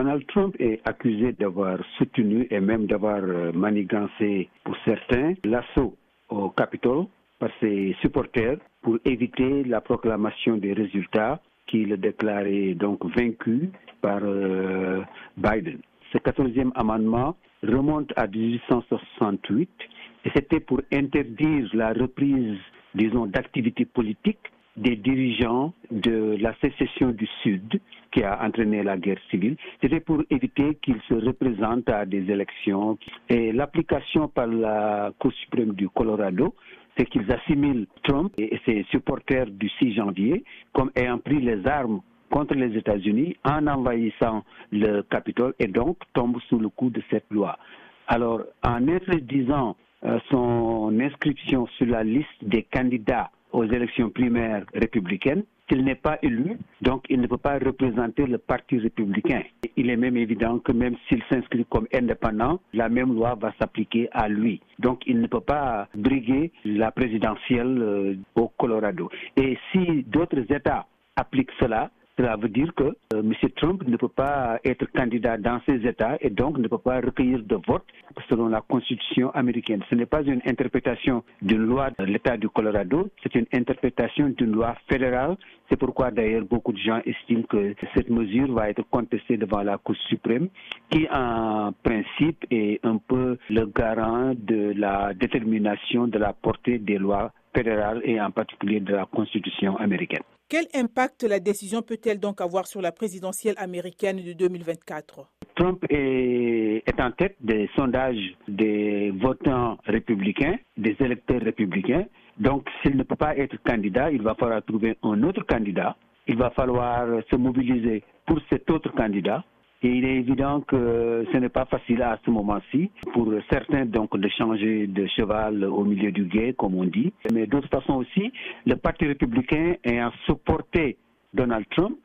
Donald Trump est accusé d'avoir soutenu et même d'avoir manigancé, pour certains, l'assaut au Capitole par ses supporters pour éviter la proclamation des résultats qu'il déclarait donc vaincu par Biden. Ce quatorzième amendement remonte à 1868 et c'était pour interdire la reprise, disons, d'activités politiques des dirigeants de la sécession du Sud qui a entraîné la guerre civile. C'était pour éviter qu'ils se représentent à des élections. Et l'application par la Cour suprême du Colorado, c'est qu'ils assimilent Trump et ses supporters du 6 janvier comme ayant pris les armes contre les États-Unis en envahissant le Capitole et donc tombent sous le coup de cette loi. Alors, en interdisant euh, son inscription sur la liste des candidats aux élections primaires républicaines, qu'il n'est pas élu, donc il ne pas représenter le Parti républicain. Il est même évident que même s'il s'inscrit comme indépendant, la même loi va s'appliquer à lui. Donc il ne peut pas briguer la présidentielle euh, au Colorado. Et si d'autres États appliquent cela, cela veut dire que euh, M. Trump ne peut pas être candidat dans ces États et donc ne peut pas recueillir de votes selon la Constitution américaine. Ce n'est pas une interprétation d'une loi de l'État du Colorado, c'est une interprétation d'une loi fédérale. C'est pourquoi d'ailleurs beaucoup de gens estiment que cette mesure va être contestée devant la Cour suprême, qui en principe est un peu le garant de la détermination de la portée des lois fédérales et en particulier de la Constitution américaine. Quel impact la décision peut-elle donc avoir sur la présidentielle américaine de 2024 Trump est, en tête des sondages des votants républicains, des électeurs républicains. Donc, s'il ne peut pas être candidat, il va falloir trouver un autre candidat. Il va falloir se mobiliser pour cet autre candidat. Et il est évident que ce n'est pas facile à ce moment-ci pour certains donc de changer de cheval au milieu du guet, comme on dit. Mais d'autre façon aussi, le Parti républicain ayant supporté Donald Trump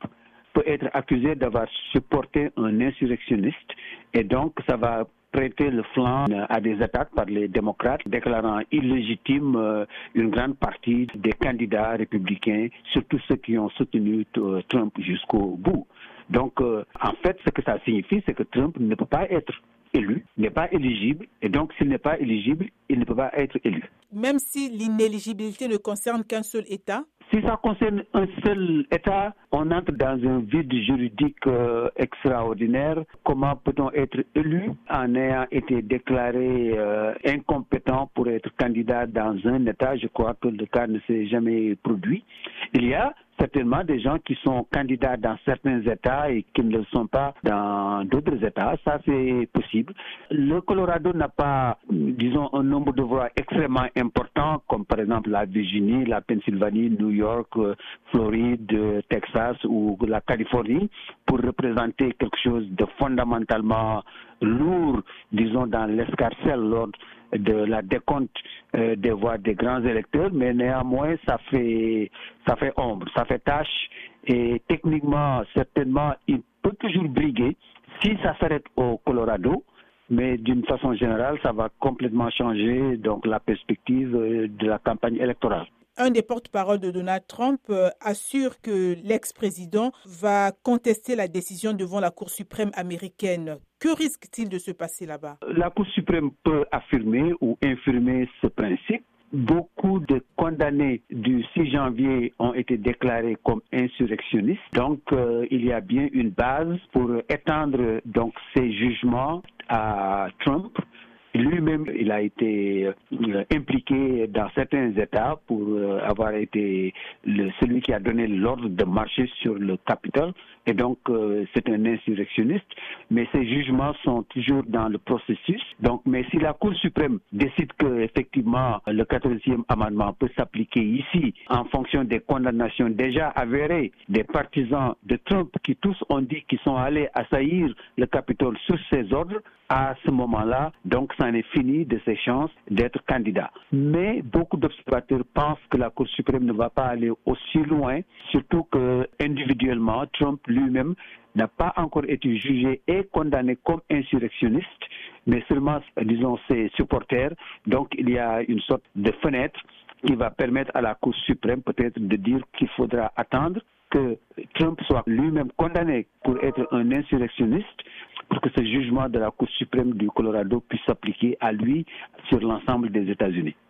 peut être accusé d'avoir supporté un insurrectionniste et donc ça va prêter le flanc à des attaques par les démocrates, déclarant illégitime euh, une grande partie des candidats républicains, surtout ceux qui ont soutenu euh, Trump jusqu'au bout. Donc, euh, en fait, ce que ça signifie, c'est que Trump ne peut pas être élu, n'est pas éligible, et donc s'il n'est pas éligible, il ne peut pas être élu. Même si l'inéligibilité ne concerne qu'un seul État? Si ça concerne un seul État, on entre dans un vide juridique euh, extraordinaire. Comment peut-on être élu en ayant été déclaré euh, incompétent pour être candidat dans un État? Je crois que le cas ne s'est jamais produit. Il y a certainement des gens qui sont candidats dans certains États et qui ne le sont pas dans d'autres États. Ça, c'est possible. Le Colorado n'a pas, disons, un nombre de voix extrêmement important, comme par exemple la Virginie, la Pennsylvanie, New York, euh, Floride, Texas ou la Californie, pour représenter quelque chose de fondamentalement lourd, disons, dans l'escarcelle lors de la décompte euh, des voix des grands électeurs, mais néanmoins, ça fait, ça fait ombre, ça fait tâche, et techniquement, certainement, il peut toujours briguer si ça s'arrête au Colorado, mais d'une façon générale, ça va complètement changer donc la perspective euh, de la campagne électorale. Un des porte-parole de Donald Trump euh, assure que l'ex-président va contester la décision devant la Cour suprême américaine. Que risque-t-il de se passer là-bas? La Cour suprême peut affirmer ou infirmer ce principe. Beaucoup de condamnés du 6 janvier ont été déclarés comme insurrectionnistes. Donc, euh, il y a bien une base pour étendre donc ces jugements à Trump lui-même, il a été euh, impliqué dans certains États pour euh, avoir été celui qui a donné l'ordre de marcher sur le Capitole. Et donc, euh, c'est un insurrectionniste. Mais ces jugements sont toujours dans le processus. Donc, mais si la Cour suprême décide que effectivement le 14e amendement peut s'appliquer ici en fonction des condamnations déjà avérées des partisans de Trump qui tous ont dit qu'ils sont allés assaillir le Capitole sous ses ordres, à ce moment-là, donc ça en est fini de ses chances d'être candidat. Mais beaucoup d'observateurs pensent que la Cour suprême ne va pas aller aussi loin, surtout que individuellement, Trump lui-même n'a pas encore été jugé et condamné comme insurrectionniste, mais seulement, disons, ses supporters. Donc il y a une sorte de fenêtre qui va permettre à la Cour suprême peut-être de dire qu'il faudra attendre que Trump soit lui-même condamné pour être un insurrectionniste, pour que ce jugement de la Cour suprême du Colorado puisse s'appliquer à lui sur l'ensemble des États-Unis.